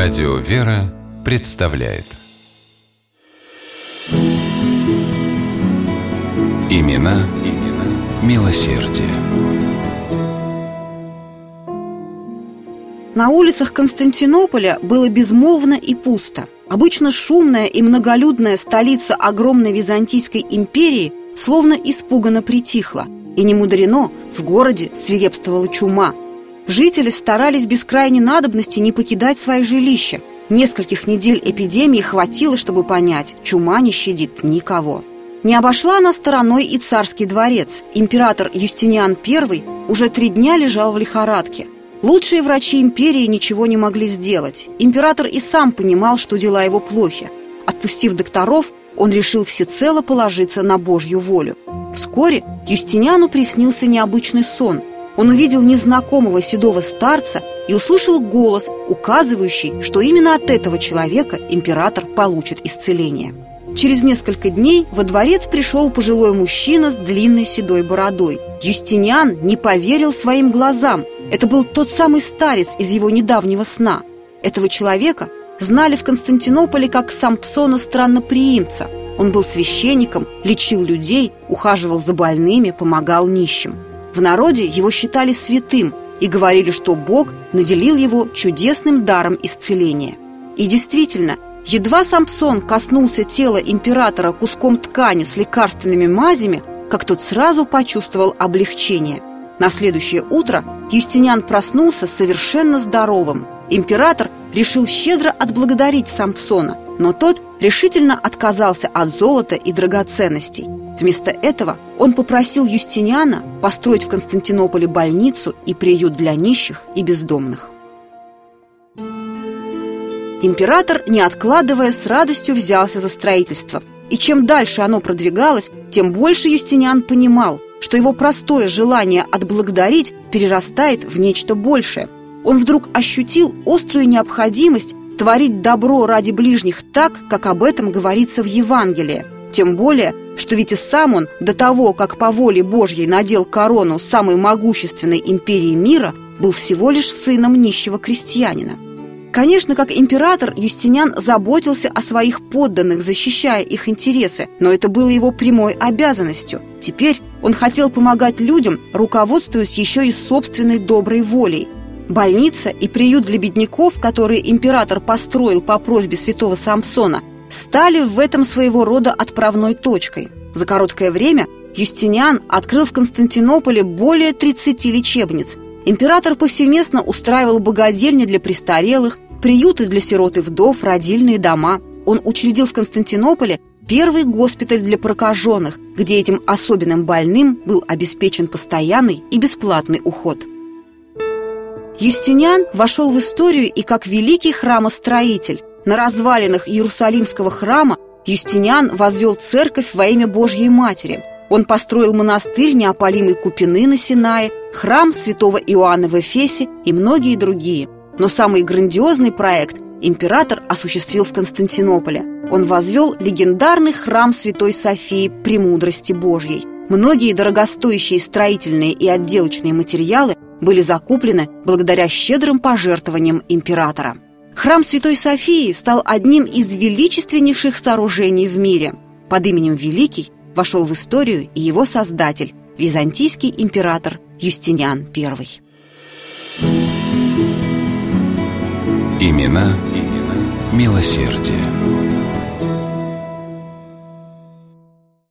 Радио «Вера» представляет Имена, имена милосердие. На улицах Константинополя было безмолвно и пусто. Обычно шумная и многолюдная столица огромной Византийской империи словно испуганно притихла. И не мудрено, в городе свирепствовала чума. Жители старались без крайней надобности не покидать свои жилища. Нескольких недель эпидемии хватило, чтобы понять, чума не щадит никого. Не обошла она стороной и царский дворец. Император Юстиниан I уже три дня лежал в лихорадке. Лучшие врачи империи ничего не могли сделать. Император и сам понимал, что дела его плохи. Отпустив докторов, он решил всецело положиться на Божью волю. Вскоре Юстиниану приснился необычный сон. Он увидел незнакомого седого старца и услышал голос, указывающий, что именно от этого человека император получит исцеление. Через несколько дней во дворец пришел пожилой мужчина с длинной седой бородой. Юстиниан не поверил своим глазам. Это был тот самый старец из его недавнего сна. Этого человека знали в Константинополе как Сампсона Странноприимца. Он был священником, лечил людей, ухаживал за больными, помогал нищим. В народе его считали святым и говорили, что Бог наделил его чудесным даром исцеления. И действительно, едва Сампсон коснулся тела императора куском ткани с лекарственными мазями, как тот сразу почувствовал облегчение. На следующее утро Юстиниан проснулся совершенно здоровым. Император решил щедро отблагодарить Сампсона, но тот решительно отказался от золота и драгоценностей. Вместо этого он попросил Юстиниана построить в Константинополе больницу и приют для нищих и бездомных. Император, не откладывая, с радостью взялся за строительство. И чем дальше оно продвигалось, тем больше Юстиниан понимал, что его простое желание отблагодарить перерастает в нечто большее – он вдруг ощутил острую необходимость творить добро ради ближних так, как об этом говорится в Евангелии. Тем более, что ведь и сам он, до того, как по воле Божьей надел корону самой могущественной империи мира, был всего лишь сыном нищего крестьянина. Конечно, как император, Юстиниан заботился о своих подданных, защищая их интересы, но это было его прямой обязанностью. Теперь он хотел помогать людям, руководствуясь еще и собственной доброй волей – Больница и приют для бедняков, которые император построил по просьбе святого Самсона, стали в этом своего рода отправной точкой. За короткое время Юстиниан открыл в Константинополе более 30 лечебниц. Император повсеместно устраивал богадельни для престарелых, приюты для сирот и вдов, родильные дома. Он учредил в Константинополе первый госпиталь для прокаженных, где этим особенным больным был обеспечен постоянный и бесплатный уход. Юстиниан вошел в историю и как великий храмостроитель. На развалинах Иерусалимского храма Юстиниан возвел церковь во имя Божьей Матери. Он построил монастырь неопалимой Купины на Синае, храм святого Иоанна в Эфесе и многие другие. Но самый грандиозный проект император осуществил в Константинополе. Он возвел легендарный храм Святой Софии Премудрости Божьей. Многие дорогостоящие строительные и отделочные материалы были закуплены благодаря щедрым пожертвованиям императора. Храм Святой Софии стал одним из величественнейших сооружений в мире. Под именем Великий вошел в историю и его создатель, византийский император Юстиниан I. Имена, имена милосердие.